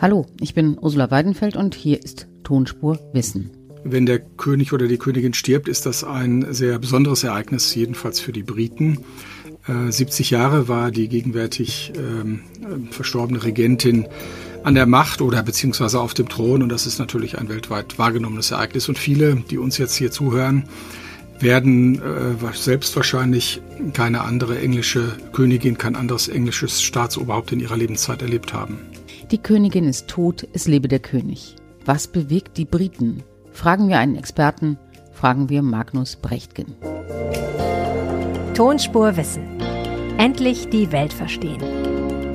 Hallo, ich bin Ursula Weidenfeld und hier ist Tonspur Wissen. Wenn der König oder die Königin stirbt, ist das ein sehr besonderes Ereignis, jedenfalls für die Briten. Äh, 70 Jahre war die gegenwärtig ähm, verstorbene Regentin an der Macht oder beziehungsweise auf dem Thron und das ist natürlich ein weltweit wahrgenommenes Ereignis. Und viele, die uns jetzt hier zuhören, werden äh, selbst wahrscheinlich keine andere englische Königin, kein anderes englisches Staatsoberhaupt in ihrer Lebenszeit erlebt haben. Die Königin ist tot, es lebe der König. Was bewegt die Briten? Fragen wir einen Experten, fragen wir Magnus Brechtgen. Tonspur Wissen. Endlich die Welt verstehen.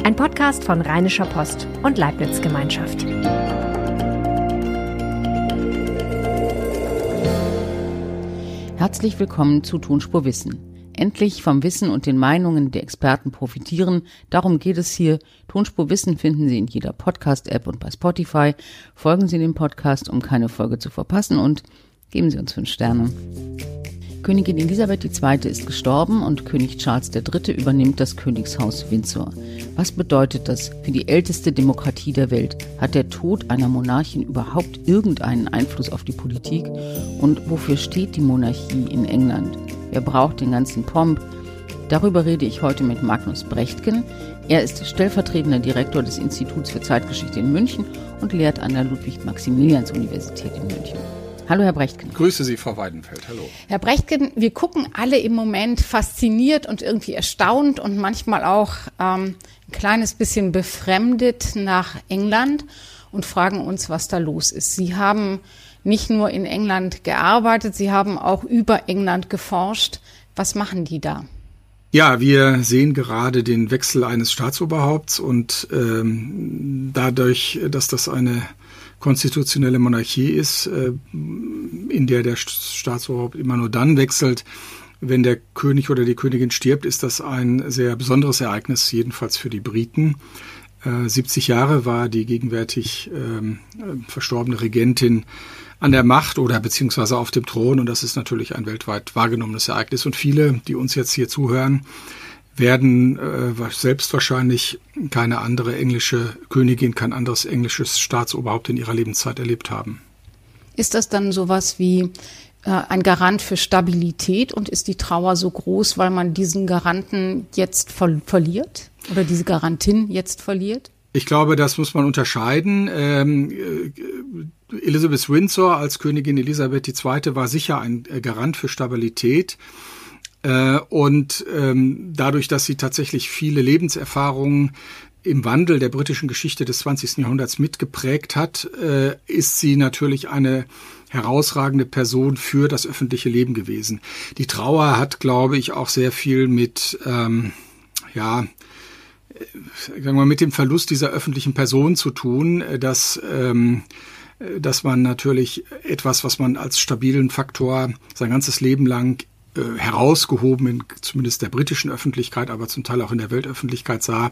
Ein Podcast von Rheinischer Post und Leibniz Gemeinschaft. Herzlich willkommen zu Tonspur Wissen endlich vom Wissen und den Meinungen der Experten profitieren. Darum geht es hier. Tonspur Wissen finden Sie in jeder Podcast-App und bei Spotify. Folgen Sie dem Podcast, um keine Folge zu verpassen und geben Sie uns fünf Sterne. Königin Elisabeth II. ist gestorben und König Charles III. übernimmt das Königshaus Windsor. Was bedeutet das für die älteste Demokratie der Welt? Hat der Tod einer Monarchin überhaupt irgendeinen Einfluss auf die Politik? Und wofür steht die Monarchie in England? Wer braucht den ganzen Pomp? Darüber rede ich heute mit Magnus Brechtgen. Er ist stellvertretender Direktor des Instituts für Zeitgeschichte in München und lehrt an der Ludwig-Maximilians-Universität in München. Hallo, Herr Brechtgen. Grüße Sie, Frau Weidenfeld. Hallo. Herr Brechtgen, wir gucken alle im Moment fasziniert und irgendwie erstaunt und manchmal auch ähm, ein kleines bisschen befremdet nach England und fragen uns, was da los ist. Sie haben nicht nur in England gearbeitet, Sie haben auch über England geforscht. Was machen die da? Ja, wir sehen gerade den Wechsel eines Staatsoberhaupts und ähm, dadurch, dass das eine konstitutionelle Monarchie ist, äh, in der der Staatsoberhaupt immer nur dann wechselt, wenn der König oder die Königin stirbt, ist das ein sehr besonderes Ereignis, jedenfalls für die Briten. 70 äh, Jahre war die gegenwärtig ähm, verstorbene Regentin an der Macht oder beziehungsweise auf dem Thron und das ist natürlich ein weltweit wahrgenommenes Ereignis und viele, die uns jetzt hier zuhören, werden äh, selbst wahrscheinlich keine andere englische Königin, kein anderes englisches Staatsoberhaupt in ihrer Lebenszeit erlebt haben. Ist das dann sowas wie äh, ein Garant für Stabilität und ist die Trauer so groß, weil man diesen Garanten jetzt ver verliert oder diese Garantin jetzt verliert? Ich glaube, das muss man unterscheiden. Ähm, äh, Elizabeth Windsor als Königin Elisabeth II. war sicher ein äh, Garant für Stabilität. Äh, und ähm, dadurch, dass sie tatsächlich viele Lebenserfahrungen im Wandel der britischen Geschichte des 20. Jahrhunderts mitgeprägt hat, äh, ist sie natürlich eine herausragende Person für das öffentliche Leben gewesen. Die Trauer hat, glaube ich, auch sehr viel mit, ähm, ja, sagen wir mal, mit dem Verlust dieser öffentlichen Person zu tun, dass ähm, dass man natürlich etwas, was man als stabilen Faktor sein ganzes Leben lang äh, herausgehoben, in zumindest der britischen Öffentlichkeit, aber zum Teil auch in der Weltöffentlichkeit sah,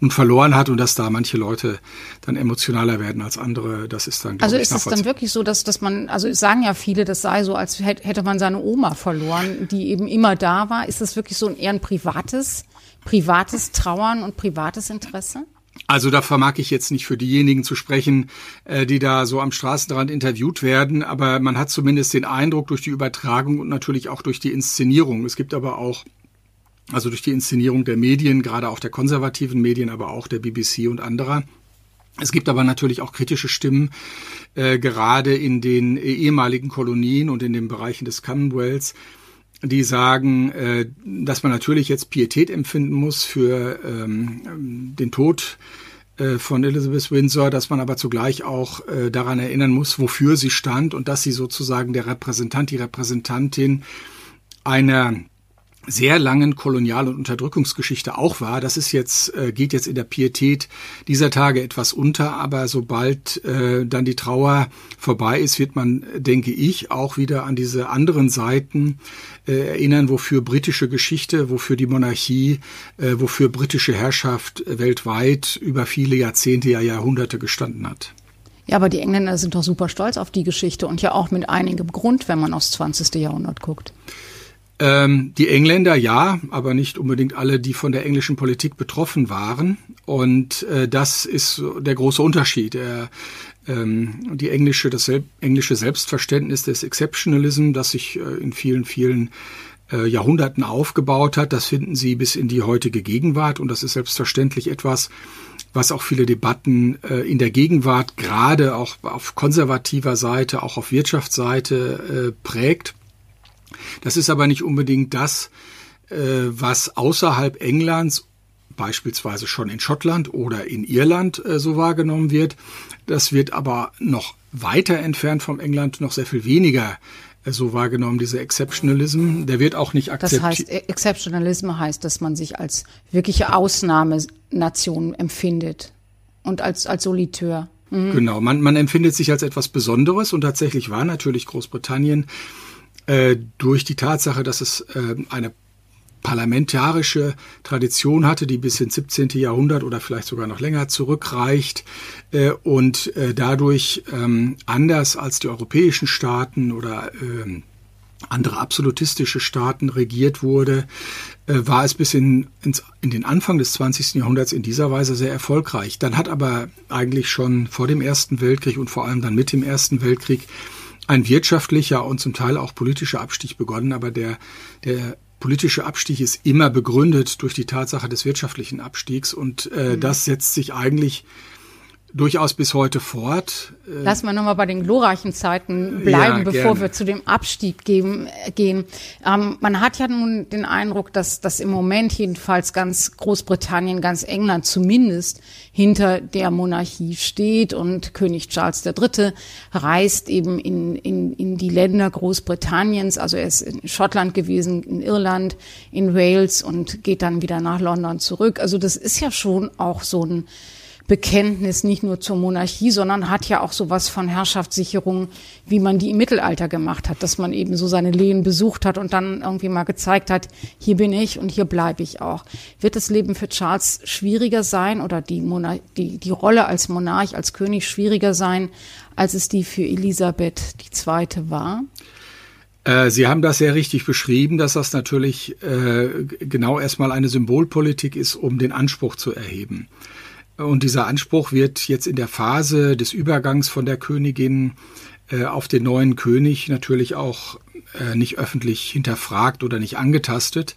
nun verloren hat und dass da manche Leute dann emotionaler werden als andere, das ist dann, Also ist es dann wirklich so, dass, dass man, also es sagen ja viele, das sei so, als hätte man seine Oma verloren, die eben immer da war. Ist das wirklich so ein eher ein privates, privates Trauern und privates Interesse? Also da vermag ich jetzt nicht für diejenigen zu sprechen, äh, die da so am Straßenrand interviewt werden, aber man hat zumindest den Eindruck durch die Übertragung und natürlich auch durch die Inszenierung. Es gibt aber auch also durch die Inszenierung der Medien, gerade auch der konservativen Medien, aber auch der BBC und anderer. Es gibt aber natürlich auch kritische Stimmen, äh, gerade in den ehemaligen Kolonien und in den Bereichen des Commonwealths, die sagen, äh, dass man natürlich jetzt Pietät empfinden muss für ähm, den Tod äh, von Elizabeth Windsor, dass man aber zugleich auch äh, daran erinnern muss, wofür sie stand und dass sie sozusagen der Repräsentant, die Repräsentantin einer sehr langen Kolonial- und Unterdrückungsgeschichte auch war. Das ist jetzt, äh, geht jetzt in der Pietät dieser Tage etwas unter, aber sobald äh, dann die Trauer vorbei ist, wird man, denke ich, auch wieder an diese anderen Seiten äh, erinnern, wofür britische Geschichte, wofür die Monarchie, äh, wofür britische Herrschaft weltweit über viele Jahrzehnte, ja Jahrhunderte gestanden hat. Ja, aber die Engländer sind doch super stolz auf die Geschichte und ja auch mit einigem Grund, wenn man aufs 20. Jahrhundert guckt. Ähm, die Engländer ja, aber nicht unbedingt alle, die von der englischen Politik betroffen waren. Und äh, das ist der große Unterschied. Ähm, die englische, das Sel englische Selbstverständnis des Exceptionalism, das sich äh, in vielen, vielen äh, Jahrhunderten aufgebaut hat, das finden Sie bis in die heutige Gegenwart. Und das ist selbstverständlich etwas, was auch viele Debatten äh, in der Gegenwart, gerade auch auf konservativer Seite, auch auf Wirtschaftsseite äh, prägt. Das ist aber nicht unbedingt das, äh, was außerhalb Englands beispielsweise schon in Schottland oder in Irland äh, so wahrgenommen wird. Das wird aber noch weiter entfernt vom England noch sehr viel weniger äh, so wahrgenommen, dieser Exceptionalism. Der wird auch nicht akzeptiert. Das heißt, e- Exceptionalism heißt, dass man sich als wirkliche Ausnahmenation empfindet und als, als Soliteur. Mhm. Genau, man, man empfindet sich als etwas Besonderes und tatsächlich war natürlich Großbritannien äh, durch die Tatsache, dass es äh, eine parlamentarische Tradition hatte, die bis ins 17. Jahrhundert oder vielleicht sogar noch länger zurückreicht äh, und äh, dadurch ähm, anders als die europäischen Staaten oder äh, andere absolutistische Staaten regiert wurde, äh, war es bis in, ins, in den Anfang des 20. Jahrhunderts in dieser Weise sehr erfolgreich. Dann hat aber eigentlich schon vor dem Ersten Weltkrieg und vor allem dann mit dem Ersten Weltkrieg ein wirtschaftlicher und zum Teil auch politischer Abstieg begonnen, aber der, der politische Abstieg ist immer begründet durch die Tatsache des wirtschaftlichen Abstiegs und äh, mhm. das setzt sich eigentlich durchaus bis heute fort. Äh, Lass mal nochmal bei den glorreichen Zeiten bleiben, ja, bevor gerne. wir zu dem Abstieg geben, äh, gehen. Ähm, man hat ja nun den Eindruck, dass, dass im Moment jedenfalls ganz Großbritannien, ganz England zumindest hinter der Monarchie steht und König Charles III. reist eben in, in, in die Länder Großbritanniens, also er ist in Schottland gewesen, in Irland, in Wales und geht dann wieder nach London zurück. Also das ist ja schon auch so ein Bekenntnis nicht nur zur Monarchie, sondern hat ja auch sowas von Herrschaftssicherung, wie man die im Mittelalter gemacht hat, dass man eben so seine Lehen besucht hat und dann irgendwie mal gezeigt hat, hier bin ich und hier bleibe ich auch. Wird das Leben für Charles schwieriger sein oder die, Monarch die, die Rolle als Monarch, als König schwieriger sein, als es die für Elisabeth II. war? Äh, Sie haben das sehr richtig beschrieben, dass das natürlich äh, genau erstmal eine Symbolpolitik ist, um den Anspruch zu erheben. Und dieser Anspruch wird jetzt in der Phase des Übergangs von der Königin äh, auf den neuen König natürlich auch äh, nicht öffentlich hinterfragt oder nicht angetastet.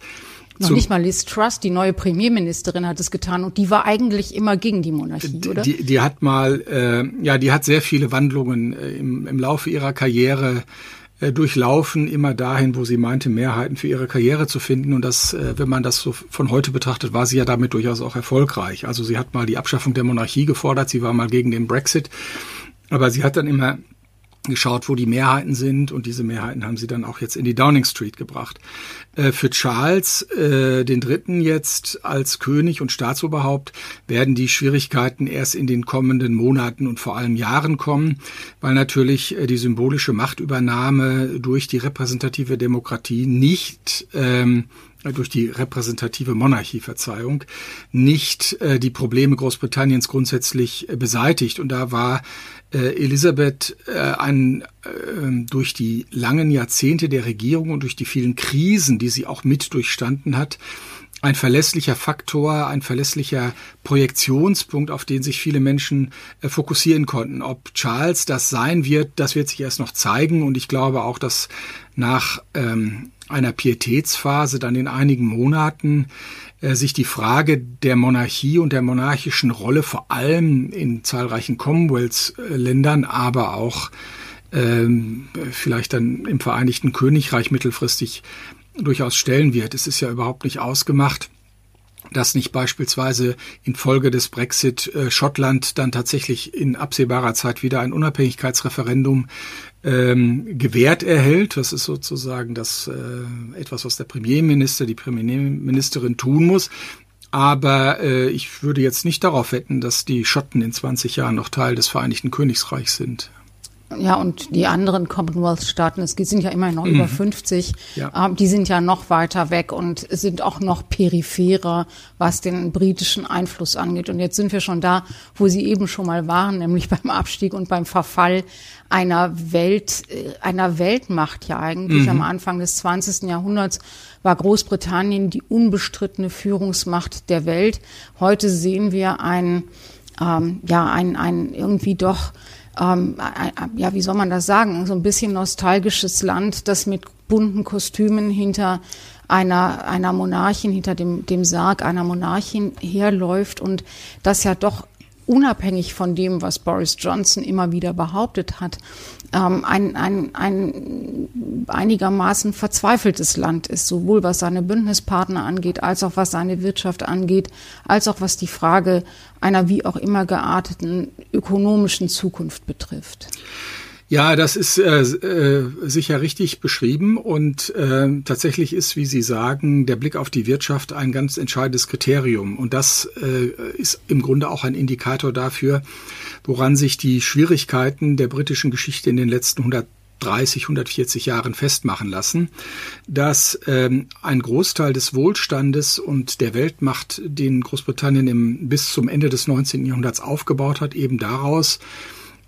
Noch Zum, nicht mal Liz Truss, die neue Premierministerin, hat es getan und die war eigentlich immer gegen die Monarchie, oder? Die, die hat mal, äh, ja, die hat sehr viele Wandlungen äh, im, im Laufe ihrer Karriere durchlaufen, immer dahin, wo sie meinte, Mehrheiten für ihre Karriere zu finden. Und das, äh, wenn man das so von heute betrachtet, war sie ja damit durchaus auch erfolgreich. Also sie hat mal die Abschaffung der Monarchie gefordert, sie war mal gegen den Brexit, aber sie hat dann immer geschaut, wo die Mehrheiten sind und diese Mehrheiten haben sie dann auch jetzt in die Downing Street gebracht. Äh, für Charles äh, den Dritten jetzt als König und Staatsoberhaupt werden die Schwierigkeiten erst in den kommenden Monaten und vor allem Jahren kommen, weil natürlich äh, die symbolische Machtübernahme durch die repräsentative Demokratie nicht ähm, durch die repräsentative Monarchie, Verzeihung, nicht äh, die Probleme Großbritanniens grundsätzlich äh, beseitigt. Und da war äh, Elisabeth äh, ein, äh, durch die langen Jahrzehnte der Regierung und durch die vielen Krisen, die sie auch mit durchstanden hat, ein verlässlicher Faktor, ein verlässlicher Projektionspunkt, auf den sich viele Menschen äh, fokussieren konnten. Ob Charles das sein wird, das wird sich erst noch zeigen. Und ich glaube auch, dass nach ähm, einer Pietätsphase dann in einigen Monaten äh, sich die Frage der Monarchie und der monarchischen Rolle vor allem in zahlreichen Commonwealth-Ländern, aber auch ähm, vielleicht dann im Vereinigten Königreich mittelfristig durchaus stellen wird. Es ist ja überhaupt nicht ausgemacht, dass nicht beispielsweise infolge des Brexit äh, Schottland dann tatsächlich in absehbarer Zeit wieder ein Unabhängigkeitsreferendum ähm, gewährt erhält. Das ist sozusagen das äh, etwas, was der Premierminister, die Premierministerin tun muss. Aber äh, ich würde jetzt nicht darauf wetten, dass die Schotten in 20 Jahren noch Teil des Vereinigten Königreichs sind. Ja, und die anderen Commonwealth-Staaten, es sind ja immerhin noch mhm. über 50, ja. äh, die sind ja noch weiter weg und sind auch noch peripherer, was den britischen Einfluss angeht. Und jetzt sind wir schon da, wo sie eben schon mal waren, nämlich beim Abstieg und beim Verfall einer Welt, äh, einer Weltmacht ja eigentlich. Mhm. Am Anfang des 20. Jahrhunderts war Großbritannien die unbestrittene Führungsmacht der Welt. Heute sehen wir ein, ähm, ja, ein, ein irgendwie doch ähm, ja, wie soll man das sagen, so ein bisschen nostalgisches Land, das mit bunten Kostümen hinter einer, einer Monarchin, hinter dem, dem Sarg einer Monarchin herläuft und das ja doch unabhängig von dem, was Boris Johnson immer wieder behauptet hat, ähm, ein, ein, ein einigermaßen verzweifeltes Land ist, sowohl was seine Bündnispartner angeht, als auch was seine Wirtschaft angeht, als auch was die Frage einer wie auch immer gearteten ökonomischen Zukunft betrifft. Ja, das ist äh, äh, sicher richtig beschrieben und äh, tatsächlich ist, wie Sie sagen, der Blick auf die Wirtschaft ein ganz entscheidendes Kriterium und das äh, ist im Grunde auch ein Indikator dafür, woran sich die Schwierigkeiten der britischen Geschichte in den letzten 130, 140 Jahren festmachen lassen, dass ähm, ein Großteil des Wohlstandes und der Weltmacht, den Großbritannien im, bis zum Ende des 19. Jahrhunderts aufgebaut hat, eben daraus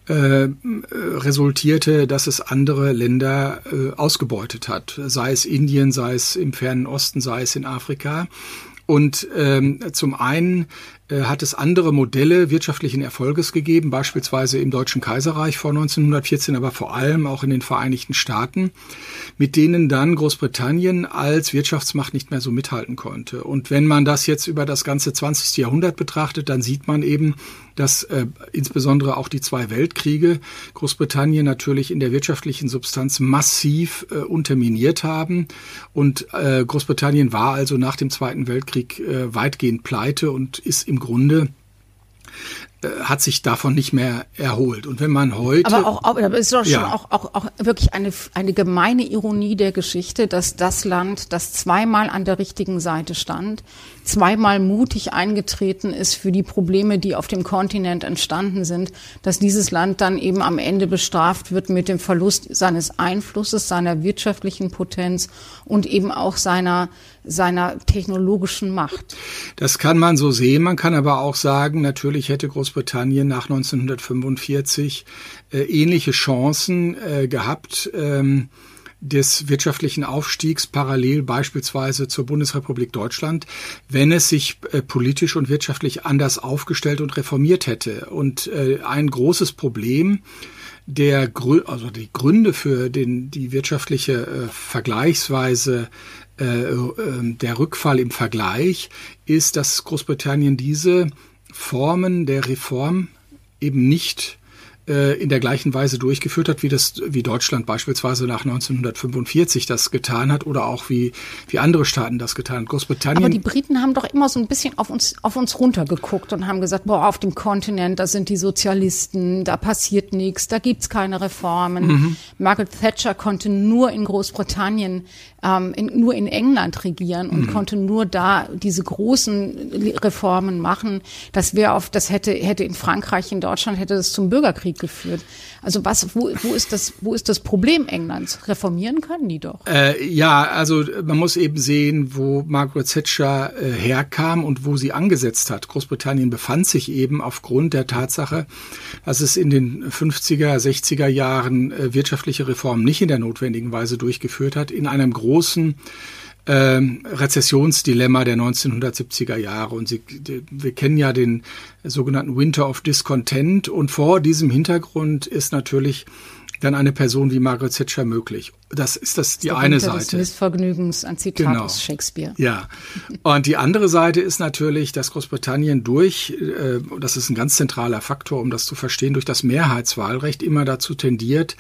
äh, resultierte, dass es andere Länder äh, ausgebeutet hat, sei es Indien, sei es im fernen Osten, sei es in Afrika. Und ähm, zum einen hat es andere Modelle wirtschaftlichen Erfolges gegeben, beispielsweise im Deutschen Kaiserreich vor 1914, aber vor allem auch in den Vereinigten Staaten, mit denen dann Großbritannien als Wirtschaftsmacht nicht mehr so mithalten konnte. Und wenn man das jetzt über das ganze 20. Jahrhundert betrachtet, dann sieht man eben, dass äh, insbesondere auch die zwei Weltkriege Großbritannien natürlich in der wirtschaftlichen Substanz massiv äh, unterminiert haben. Und äh, Großbritannien war also nach dem Zweiten Weltkrieg äh, weitgehend pleite und ist im Grunde hat sich davon nicht mehr erholt. Und wenn man heute. Aber auch, aber ist doch schon ja. auch, auch, auch wirklich eine, eine gemeine Ironie der Geschichte, dass das Land, das zweimal an der richtigen Seite stand, zweimal mutig eingetreten ist für die Probleme, die auf dem Kontinent entstanden sind, dass dieses Land dann eben am Ende bestraft wird mit dem Verlust seines Einflusses, seiner wirtschaftlichen Potenz und eben auch seiner seiner technologischen Macht. Das kann man so sehen. Man kann aber auch sagen, natürlich hätte Großbritannien nach 1945 äh, ähnliche Chancen äh, gehabt. Ähm, des wirtschaftlichen Aufstiegs parallel beispielsweise zur Bundesrepublik Deutschland, wenn es sich äh, politisch und wirtschaftlich anders aufgestellt und reformiert hätte. Und äh, ein großes Problem der also die Gründe für den, die wirtschaftliche äh, Vergleichsweise äh, äh, der Rückfall im Vergleich ist, dass Großbritannien diese Formen der Reform eben nicht äh, in der gleichen Weise durchgeführt hat, wie das, wie Deutschland beispielsweise nach 1945 das getan hat oder auch wie, wie andere Staaten das getan haben. Großbritannien. Aber die Briten haben doch immer so ein bisschen auf uns, auf uns runtergeguckt und haben gesagt, boah, auf dem Kontinent, da sind die Sozialisten, da passiert nichts, da gibt's keine Reformen. Mhm. Margaret Thatcher konnte nur in Großbritannien ähm, in, nur in England regieren und mhm. konnte nur da diese großen Reformen machen. Das wäre auf, das hätte, hätte in Frankreich, in Deutschland hätte das zum Bürgerkrieg geführt. Also was, wo, wo ist das, wo ist das Problem Englands? Reformieren können die doch. Äh, ja, also man muss eben sehen, wo Margaret Thatcher äh, herkam und wo sie angesetzt hat. Großbritannien befand sich eben aufgrund der Tatsache, dass es in den 50er, 60er Jahren äh, wirtschaftliche Reformen nicht in der notwendigen Weise durchgeführt hat, in einem großen äh, Rezessionsdilemma der 1970er Jahre. Und Sie, wir kennen ja den sogenannten Winter of Discontent. Und vor diesem Hintergrund ist natürlich dann eine Person wie Margaret Thatcher möglich. Das ist das die das eine Seite. Des Missvergnügens, ein Zitat genau. aus Shakespeare. Ja. Und die andere Seite ist natürlich, dass Großbritannien durch, äh, das ist ein ganz zentraler Faktor, um das zu verstehen, durch das Mehrheitswahlrecht immer dazu tendiert,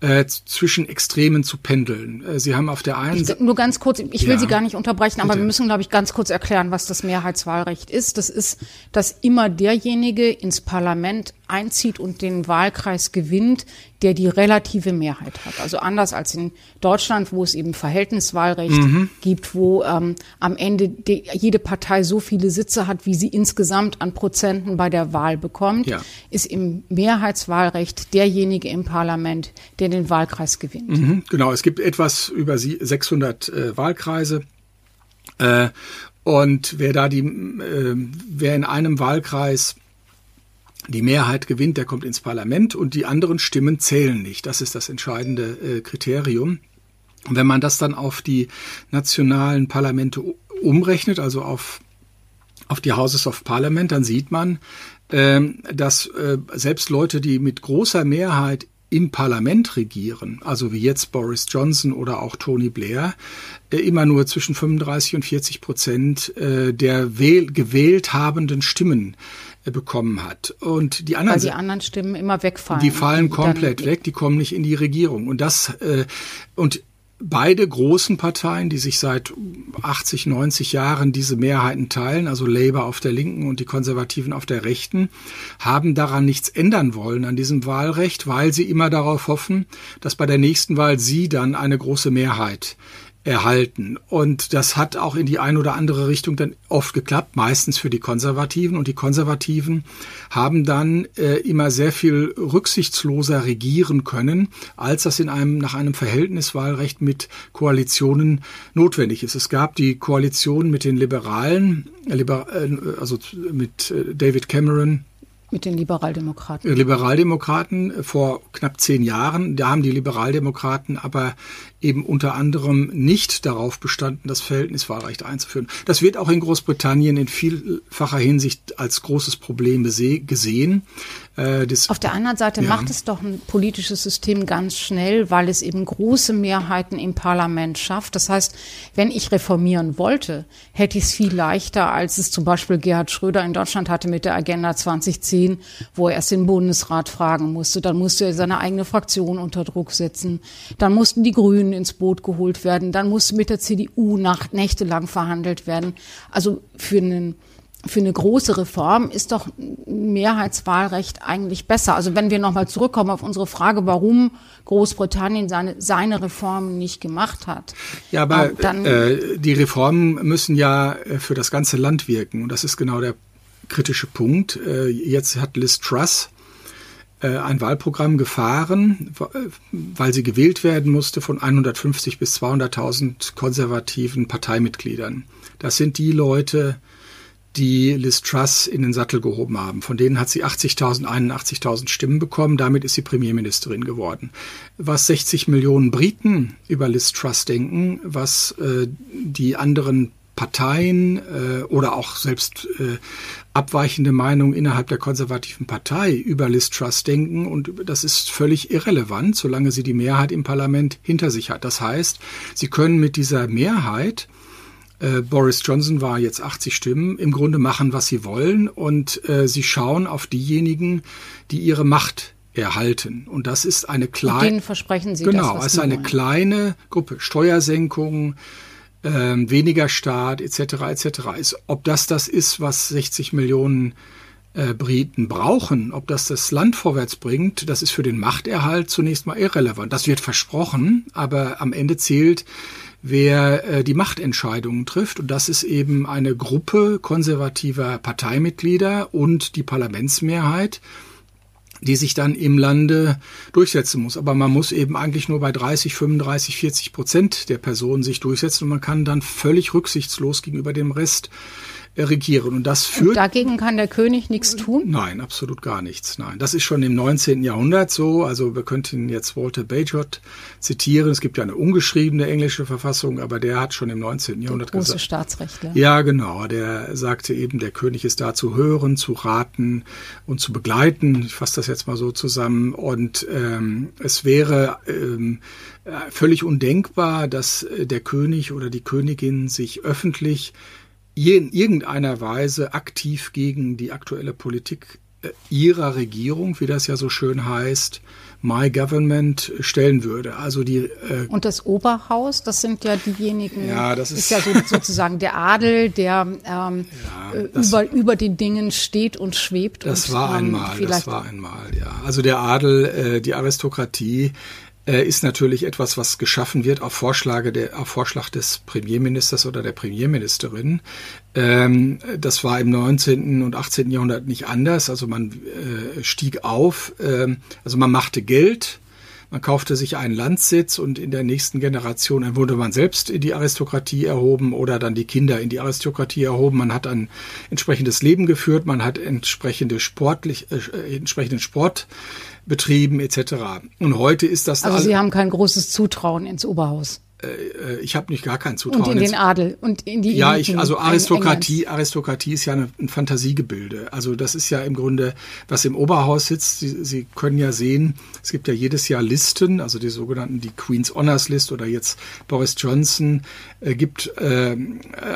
äh, zwischen Extremen zu pendeln. Äh, Sie haben auf der einen Seite. Nur ganz kurz, ich will ja. Sie gar nicht unterbrechen, aber Bitte. wir müssen, glaube ich, ganz kurz erklären, was das Mehrheitswahlrecht ist. Das ist, dass immer derjenige ins Parlament einzieht und den Wahlkreis gewinnt, der die relative Mehrheit hat. Also anders als in in Deutschland, wo es eben Verhältniswahlrecht mhm. gibt, wo ähm, am Ende die, jede Partei so viele Sitze hat, wie sie insgesamt an Prozenten bei der Wahl bekommt, ja. ist im Mehrheitswahlrecht derjenige im Parlament, der den Wahlkreis gewinnt. Mhm, genau, es gibt etwas über 600 äh, Wahlkreise. Äh, und wer da die, äh, wer in einem Wahlkreis die Mehrheit gewinnt, der kommt ins Parlament und die anderen Stimmen zählen nicht. Das ist das entscheidende äh, Kriterium. Und wenn man das dann auf die nationalen Parlamente umrechnet, also auf, auf die Houses of Parliament, dann sieht man, äh, dass äh, selbst Leute, die mit großer Mehrheit im Parlament regieren, also wie jetzt Boris Johnson oder auch Tony Blair, äh, immer nur zwischen 35 und 40 Prozent äh, der wähl gewählt habenden Stimmen bekommen hat. Und die anderen, Weil die anderen Stimmen immer wegfallen. Die fallen komplett weg, die kommen nicht in die Regierung. Und das äh, und beide großen Parteien, die sich seit 80, 90 Jahren diese Mehrheiten teilen, also Labour auf der linken und die Konservativen auf der rechten, haben daran nichts ändern wollen an diesem Wahlrecht, weil sie immer darauf hoffen, dass bei der nächsten Wahl sie dann eine große Mehrheit erhalten. Und das hat auch in die eine oder andere Richtung dann oft geklappt, meistens für die Konservativen. Und die Konservativen haben dann äh, immer sehr viel rücksichtsloser regieren können, als das in einem, nach einem Verhältniswahlrecht mit Koalitionen notwendig ist. Es gab die Koalition mit den Liberalen, äh, also mit äh, David Cameron, mit den Liberaldemokraten. Liberaldemokraten vor knapp zehn Jahren. Da haben die Liberaldemokraten aber eben unter anderem nicht darauf bestanden, das Verhältniswahlrecht einzuführen. Das wird auch in Großbritannien in vielfacher Hinsicht als großes Problem gesehen. Äh, Auf der anderen Seite ja. macht es doch ein politisches System ganz schnell, weil es eben große Mehrheiten im Parlament schafft. Das heißt, wenn ich reformieren wollte, hätte ich es viel leichter, als es zum Beispiel Gerhard Schröder in Deutschland hatte mit der Agenda 2010, wo er erst den Bundesrat fragen musste. Dann musste er seine eigene Fraktion unter Druck setzen. Dann mussten die Grünen ins Boot geholt werden. Dann musste mit der CDU nach, nächtelang verhandelt werden. Also für einen für eine große Reform ist doch Mehrheitswahlrecht eigentlich besser. Also wenn wir nochmal zurückkommen auf unsere Frage, warum Großbritannien seine, seine Reformen nicht gemacht hat. Ja, aber dann, äh, die Reformen müssen ja äh, für das ganze Land wirken. Und das ist genau der kritische Punkt. Äh, jetzt hat Liz Truss äh, ein Wahlprogramm gefahren, weil sie gewählt werden musste von 150 bis 200.000 konservativen Parteimitgliedern. Das sind die Leute, die Liz Truss in den Sattel gehoben haben. Von denen hat sie 80.000, 81.000 Stimmen bekommen. Damit ist sie Premierministerin geworden. Was 60 Millionen Briten über Liz Truss denken, was äh, die anderen Parteien äh, oder auch selbst äh, abweichende Meinungen innerhalb der konservativen Partei über Liz Truss denken und das ist völlig irrelevant, solange sie die Mehrheit im Parlament hinter sich hat. Das heißt, sie können mit dieser Mehrheit äh, Boris Johnson war jetzt 80 Stimmen, im Grunde machen, was sie wollen und äh, sie schauen auf diejenigen, die ihre Macht erhalten. Und das ist eine kleine. Denen versprechen Sie genau, das, es ist eine wollen. kleine Gruppe. Steuersenkungen, äh, weniger Staat etc. etc. Ist, ob das das ist, was 60 Millionen äh, Briten brauchen, ob das das Land vorwärts bringt, das ist für den Machterhalt zunächst mal irrelevant. Das wird versprochen, aber am Ende zählt wer äh, die Machtentscheidungen trifft. Und das ist eben eine Gruppe konservativer Parteimitglieder und die Parlamentsmehrheit, die sich dann im Lande durchsetzen muss. Aber man muss eben eigentlich nur bei 30, 35, 40 Prozent der Personen sich durchsetzen und man kann dann völlig rücksichtslos gegenüber dem Rest regieren. Und das führt. Und dagegen kann der König nichts tun? Nein, absolut gar nichts. Nein, das ist schon im 19. Jahrhundert so. Also wir könnten jetzt Walter Bagehot zitieren. Es gibt ja eine ungeschriebene englische Verfassung, aber der hat schon im 19. Jahrhundert der große gesagt. Staatsrechtler. Ja, genau. Der sagte eben, der König ist da zu hören, zu raten und zu begleiten. Ich fasse das jetzt mal so zusammen. Und ähm, es wäre ähm, völlig undenkbar, dass äh, der König oder die Königin sich öffentlich in irgendeiner Weise aktiv gegen die aktuelle Politik äh, ihrer Regierung, wie das ja so schön heißt, My Government stellen würde. Also die äh und das Oberhaus, das sind ja diejenigen. Ja, das ist, ist ja so, sozusagen der Adel, der ähm, ja, äh, über über den Dingen steht und schwebt. Das und, war ähm, einmal, das war einmal, ja. Also der Adel, äh, die Aristokratie ist natürlich etwas, was geschaffen wird auf, Vorschläge der, auf Vorschlag des Premierministers oder der Premierministerin. Ähm, das war im 19. und 18. Jahrhundert nicht anders. Also man äh, stieg auf, äh, also man machte Geld, man kaufte sich einen Landsitz und in der nächsten Generation dann wurde man selbst in die Aristokratie erhoben oder dann die Kinder in die Aristokratie erhoben. Man hat ein entsprechendes Leben geführt, man hat entsprechende sportlich, äh, entsprechenden Sport betrieben etc. Und heute ist das also Sie haben kein großes Zutrauen ins Oberhaus. Äh, ich habe nicht gar kein Zutrauen. Und in den Adel und in die Ja, ich, also Aristokratie, Aristokratie ist ja eine, ein Fantasiegebilde. Also das ist ja im Grunde, was im Oberhaus sitzt. Sie, Sie können ja sehen, es gibt ja jedes Jahr Listen, also die sogenannten die Queen's Honors List oder jetzt Boris Johnson äh, gibt äh,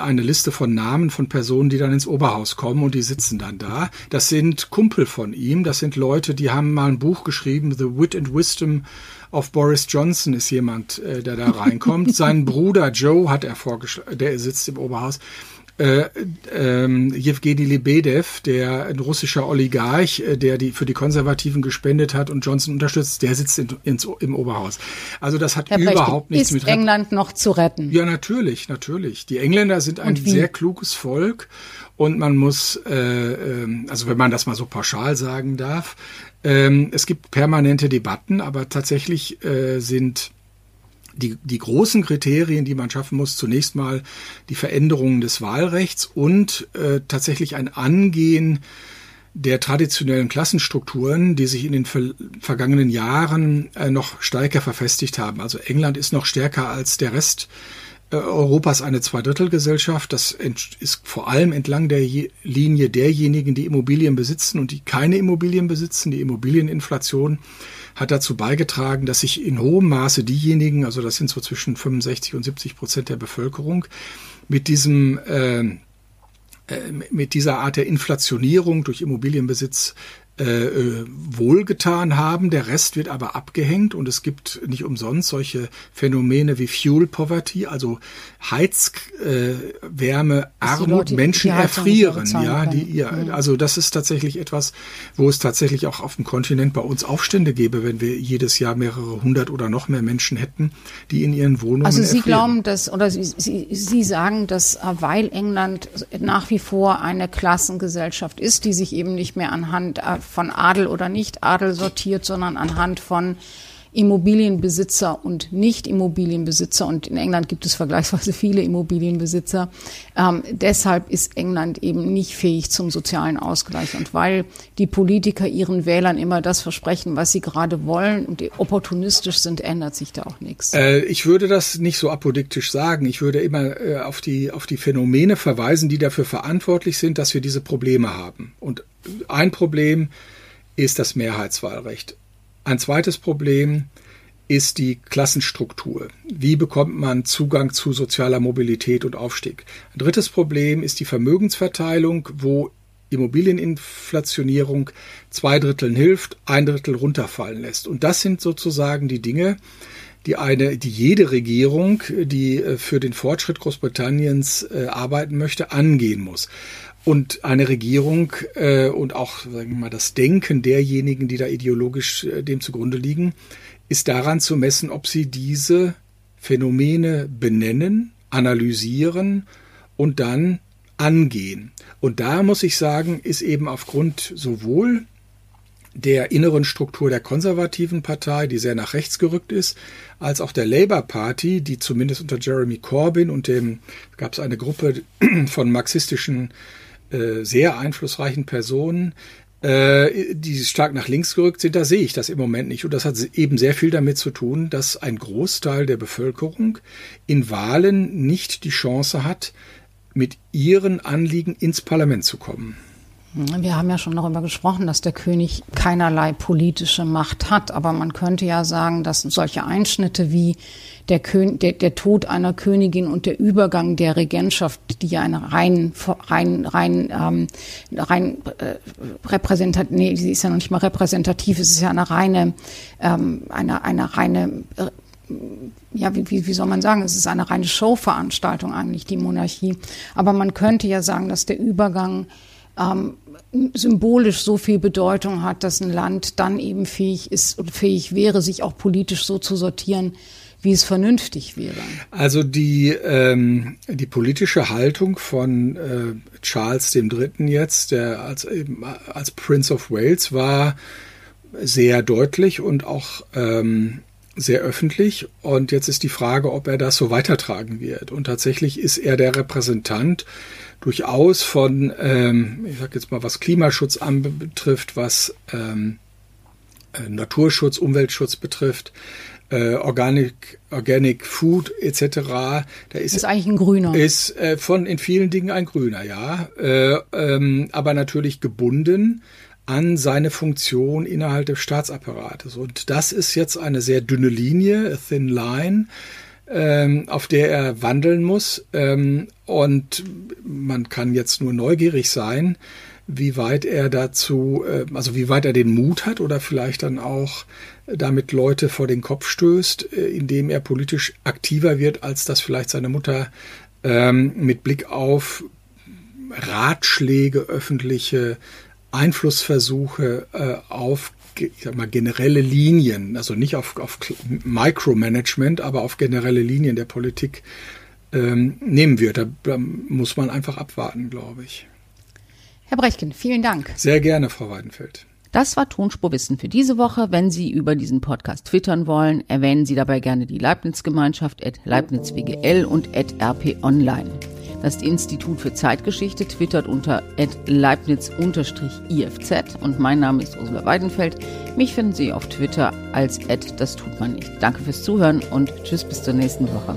eine Liste von Namen von Personen, die dann ins Oberhaus kommen und die sitzen dann da. Das sind Kumpel von ihm, das sind Leute, die haben mal ein Buch geschrieben, The Wit and Wisdom auf Boris Johnson ist jemand, äh, der da reinkommt. Sein Bruder Joe hat er vorgeschlagen, der sitzt im Oberhaus. Äh, ähm, Jewgeni Lebedev, der ein russischer Oligarch, äh, der die für die Konservativen gespendet hat und Johnson unterstützt, der sitzt in, ins, im Oberhaus. Also das hat Herr überhaupt Brecht, nichts ist mit England noch zu retten. Ja, natürlich, natürlich. Die Engländer sind ein sehr kluges Volk und man muss, äh, äh, also wenn man das mal so pauschal sagen darf, ähm, es gibt permanente Debatten, aber tatsächlich äh, sind die, die großen Kriterien, die man schaffen muss, zunächst mal die Veränderungen des Wahlrechts und äh, tatsächlich ein Angehen der traditionellen Klassenstrukturen, die sich in den ver vergangenen Jahren äh, noch stärker verfestigt haben. Also England ist noch stärker als der Rest Europas eine Zweidrittelgesellschaft. Das ist vor allem entlang der Linie derjenigen, die Immobilien besitzen und die keine Immobilien besitzen. Die Immobilieninflation hat dazu beigetragen, dass sich in hohem Maße diejenigen, also das sind so zwischen 65 und 70 Prozent der Bevölkerung, mit diesem äh, äh mit dieser Art der Inflationierung durch Immobilienbesitz äh, äh, wohlgetan haben. Der Rest wird aber abgehängt und es gibt nicht umsonst solche Phänomene wie Fuel Poverty, also Heizwärme, äh, Armut, Menschen erfrieren. Ja, die, ja, mhm. also das ist tatsächlich etwas, wo es tatsächlich auch auf dem Kontinent bei uns Aufstände gäbe, wenn wir jedes Jahr mehrere hundert oder noch mehr Menschen hätten, die in ihren Wohnungen Also Sie erfrieren. glauben, dass oder Sie, Sie, Sie sagen, dass äh, weil England nach wie vor eine Klassengesellschaft ist, die sich eben nicht mehr anhand äh, von Adel oder Nicht-Adel sortiert, sondern anhand von Immobilienbesitzer und Nicht-Immobilienbesitzer. Und in England gibt es vergleichsweise viele Immobilienbesitzer. Ähm, deshalb ist England eben nicht fähig zum sozialen Ausgleich. Und weil die Politiker ihren Wählern immer das versprechen, was sie gerade wollen und opportunistisch sind, ändert sich da auch nichts. Äh, ich würde das nicht so apodiktisch sagen. Ich würde immer äh, auf, die, auf die Phänomene verweisen, die dafür verantwortlich sind, dass wir diese Probleme haben. Und ein Problem ist das Mehrheitswahlrecht. Ein zweites Problem ist die Klassenstruktur. Wie bekommt man Zugang zu sozialer Mobilität und Aufstieg? Ein drittes Problem ist die Vermögensverteilung, wo Immobilieninflationierung zwei Dritteln hilft, ein Drittel runterfallen lässt. Und das sind sozusagen die Dinge, die eine, die jede Regierung, die äh, für den Fortschritt Großbritanniens äh, arbeiten möchte, angehen muss. Und eine Regierung äh, und auch sagen wir mal, das Denken derjenigen, die da ideologisch dem zugrunde liegen, ist daran zu messen, ob sie diese Phänomene benennen, analysieren und dann angehen. Und da muss ich sagen, ist eben aufgrund sowohl der inneren Struktur der konservativen Partei, die sehr nach rechts gerückt ist, als auch der Labour Party, die zumindest unter Jeremy Corbyn und dem gab es eine Gruppe von marxistischen äh, sehr einflussreichen Personen, äh, die stark nach links gerückt sind, da sehe ich das im Moment nicht. Und das hat eben sehr viel damit zu tun, dass ein Großteil der Bevölkerung in Wahlen nicht die Chance hat, mit ihren Anliegen ins Parlament zu kommen. Wir haben ja schon darüber gesprochen, dass der König keinerlei politische Macht hat. Aber man könnte ja sagen, dass solche Einschnitte wie der, Kön der, der Tod einer Königin und der Übergang der Regentschaft, die ja eine rein, rein, rein, ähm, rein äh, repräsentativ, nee, sie ist ja noch nicht mal repräsentativ, es ist ja eine reine, ähm, eine, eine reine äh, ja, wie, wie soll man sagen, es ist eine reine Showveranstaltung eigentlich, die Monarchie. Aber man könnte ja sagen, dass der Übergang ähm, symbolisch so viel Bedeutung hat, dass ein Land dann eben fähig ist und fähig wäre, sich auch politisch so zu sortieren, wie es vernünftig wäre. Also die, ähm, die politische Haltung von äh, Charles III. jetzt, der als, eben, als Prince of Wales war, sehr deutlich und auch ähm, sehr öffentlich. Und jetzt ist die Frage, ob er das so weitertragen wird. Und tatsächlich ist er der Repräsentant durchaus von, ähm, ich sage jetzt mal, was Klimaschutz anbetrifft, was ähm, äh, Naturschutz, Umweltschutz betrifft, äh, Organic, Organic Food etc. Da ist, ist eigentlich ein Grüner. Ist äh, von in vielen Dingen ein Grüner, ja. Äh, ähm, aber natürlich gebunden an seine Funktion innerhalb des Staatsapparates. Und das ist jetzt eine sehr dünne Linie, a thin line, ähm, auf der er wandeln muss. Ähm, und man kann jetzt nur neugierig sein, wie weit er dazu, äh, also wie weit er den Mut hat oder vielleicht dann auch damit Leute vor den Kopf stößt, äh, indem er politisch aktiver wird, als das vielleicht seine Mutter ähm, mit Blick auf Ratschläge, öffentliche Einflussversuche äh, auf ich sag mal, generelle Linien, also nicht auf, auf Micromanagement, aber auf generelle Linien der Politik ähm, nehmen wird. Da, da muss man einfach abwarten, glaube ich. Herr Brechken, vielen Dank. Sehr gerne, Frau Weidenfeld. Das war Tonspurwissen für diese Woche. Wenn Sie über diesen Podcast twittern wollen, erwähnen Sie dabei gerne die Leibniz-Gemeinschaft at leibnizwgl und at rponline. Das Institut für Zeitgeschichte twittert unter leibniz-ifz und mein Name ist Ursula Weidenfeld. Mich finden Sie auf Twitter als das tut man nicht. Danke fürs Zuhören und tschüss bis zur nächsten Woche.